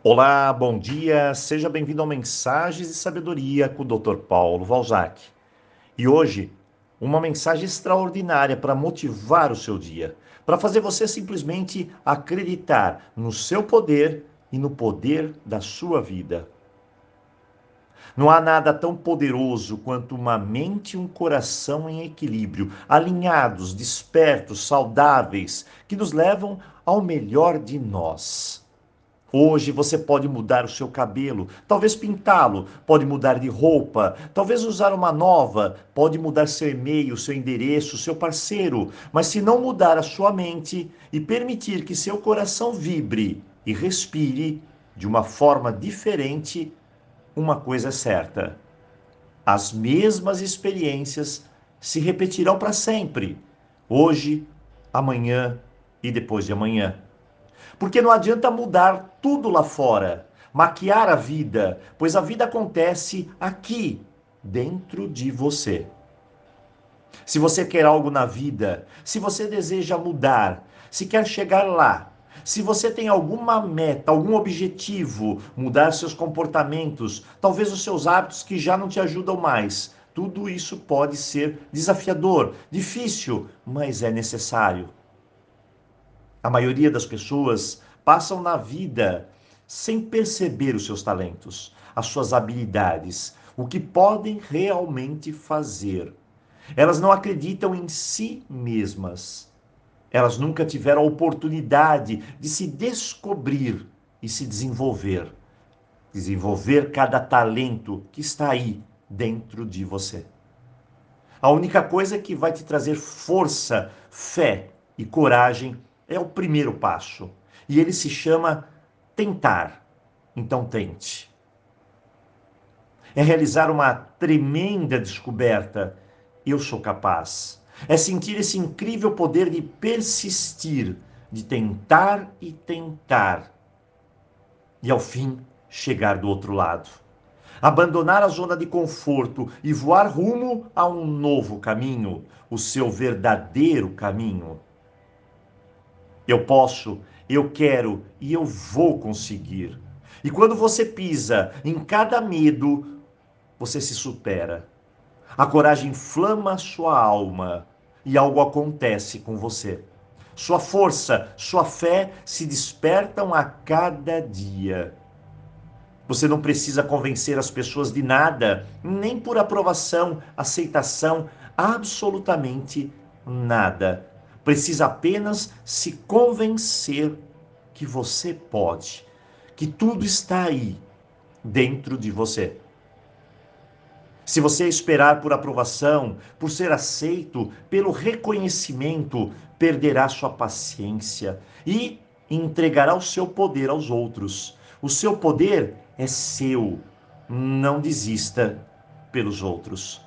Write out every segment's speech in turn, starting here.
Olá, bom dia, seja bem-vindo ao Mensagens de Sabedoria com o Dr. Paulo Valzac. E hoje, uma mensagem extraordinária para motivar o seu dia, para fazer você simplesmente acreditar no seu poder e no poder da sua vida. Não há nada tão poderoso quanto uma mente e um coração em equilíbrio, alinhados, despertos, saudáveis, que nos levam ao melhor de nós. Hoje você pode mudar o seu cabelo, talvez pintá-lo, pode mudar de roupa, talvez usar uma nova, pode mudar seu e-mail, seu endereço, seu parceiro, mas se não mudar a sua mente e permitir que seu coração vibre e respire de uma forma diferente, uma coisa é certa: as mesmas experiências se repetirão para sempre, hoje, amanhã e depois de amanhã. Porque não adianta mudar tudo lá fora, maquiar a vida, pois a vida acontece aqui, dentro de você. Se você quer algo na vida, se você deseja mudar, se quer chegar lá, se você tem alguma meta, algum objetivo, mudar seus comportamentos, talvez os seus hábitos que já não te ajudam mais, tudo isso pode ser desafiador, difícil, mas é necessário. A maioria das pessoas passam na vida sem perceber os seus talentos, as suas habilidades, o que podem realmente fazer. Elas não acreditam em si mesmas. Elas nunca tiveram a oportunidade de se descobrir e se desenvolver. Desenvolver cada talento que está aí dentro de você. A única coisa que vai te trazer força, fé e coragem é o primeiro passo. E ele se chama tentar. Então tente. É realizar uma tremenda descoberta. Eu sou capaz. É sentir esse incrível poder de persistir, de tentar e tentar. E ao fim, chegar do outro lado. Abandonar a zona de conforto e voar rumo a um novo caminho, o seu verdadeiro caminho. Eu posso, eu quero e eu vou conseguir. E quando você pisa em cada medo, você se supera. A coragem inflama sua alma e algo acontece com você. Sua força, sua fé se despertam a cada dia. Você não precisa convencer as pessoas de nada, nem por aprovação, aceitação, absolutamente nada. Precisa apenas se convencer que você pode, que tudo está aí dentro de você. Se você esperar por aprovação, por ser aceito, pelo reconhecimento, perderá sua paciência e entregará o seu poder aos outros. O seu poder é seu. Não desista pelos outros.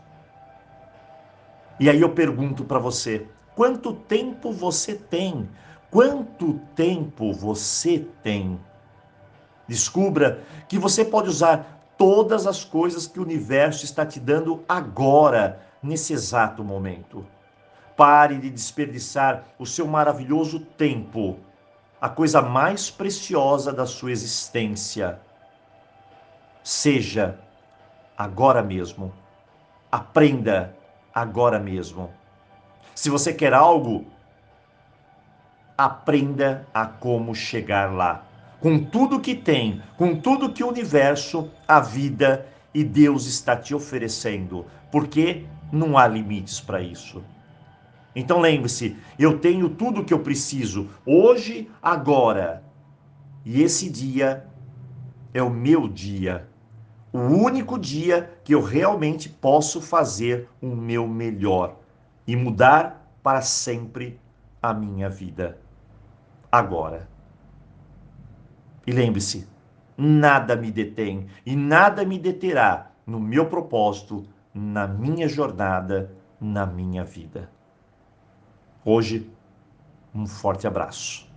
E aí eu pergunto para você: Quanto tempo você tem? Quanto tempo você tem? Descubra que você pode usar todas as coisas que o universo está te dando agora, nesse exato momento. Pare de desperdiçar o seu maravilhoso tempo, a coisa mais preciosa da sua existência. Seja agora mesmo. Aprenda agora mesmo. Se você quer algo, aprenda a como chegar lá. Com tudo que tem, com tudo que o universo, a vida e Deus está te oferecendo, porque não há limites para isso. Então lembre-se, eu tenho tudo que eu preciso hoje, agora. E esse dia é o meu dia. O único dia que eu realmente posso fazer o meu melhor e mudar para sempre a minha vida. Agora. E lembre-se, nada me detém e nada me deterá no meu propósito, na minha jornada, na minha vida. Hoje, um forte abraço.